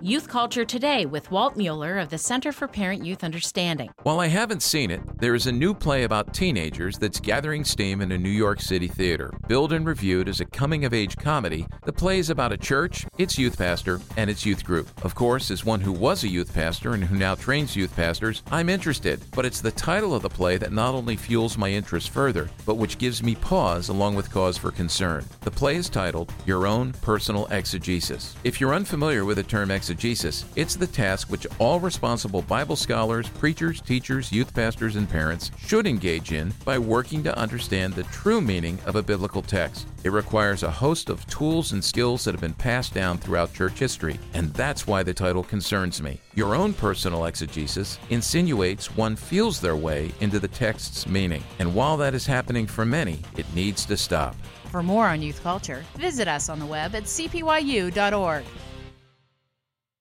Youth Culture Today with Walt Mueller of the Center for Parent Youth Understanding. While I haven't seen it, there is a new play about teenagers that's gathering steam in a New York City theater. Billed and reviewed as a coming of age comedy, the play is about a church, its youth pastor, and its youth group. Of course, as one who was a youth pastor and who now trains youth pastors, I'm interested, but it's the title of the play that not only fuels my interest further, but which gives me pause along with cause for concern. The play is titled Your Own Personal Exegesis. If you're unfamiliar with the term exegesis, exegesis. It's the task which all responsible Bible scholars, preachers, teachers, youth pastors, and parents should engage in by working to understand the true meaning of a biblical text. It requires a host of tools and skills that have been passed down throughout church history, and that's why the title concerns me. Your own personal exegesis insinuates one feels their way into the text's meaning, and while that is happening for many, it needs to stop. For more on youth culture, visit us on the web at cpyu.org.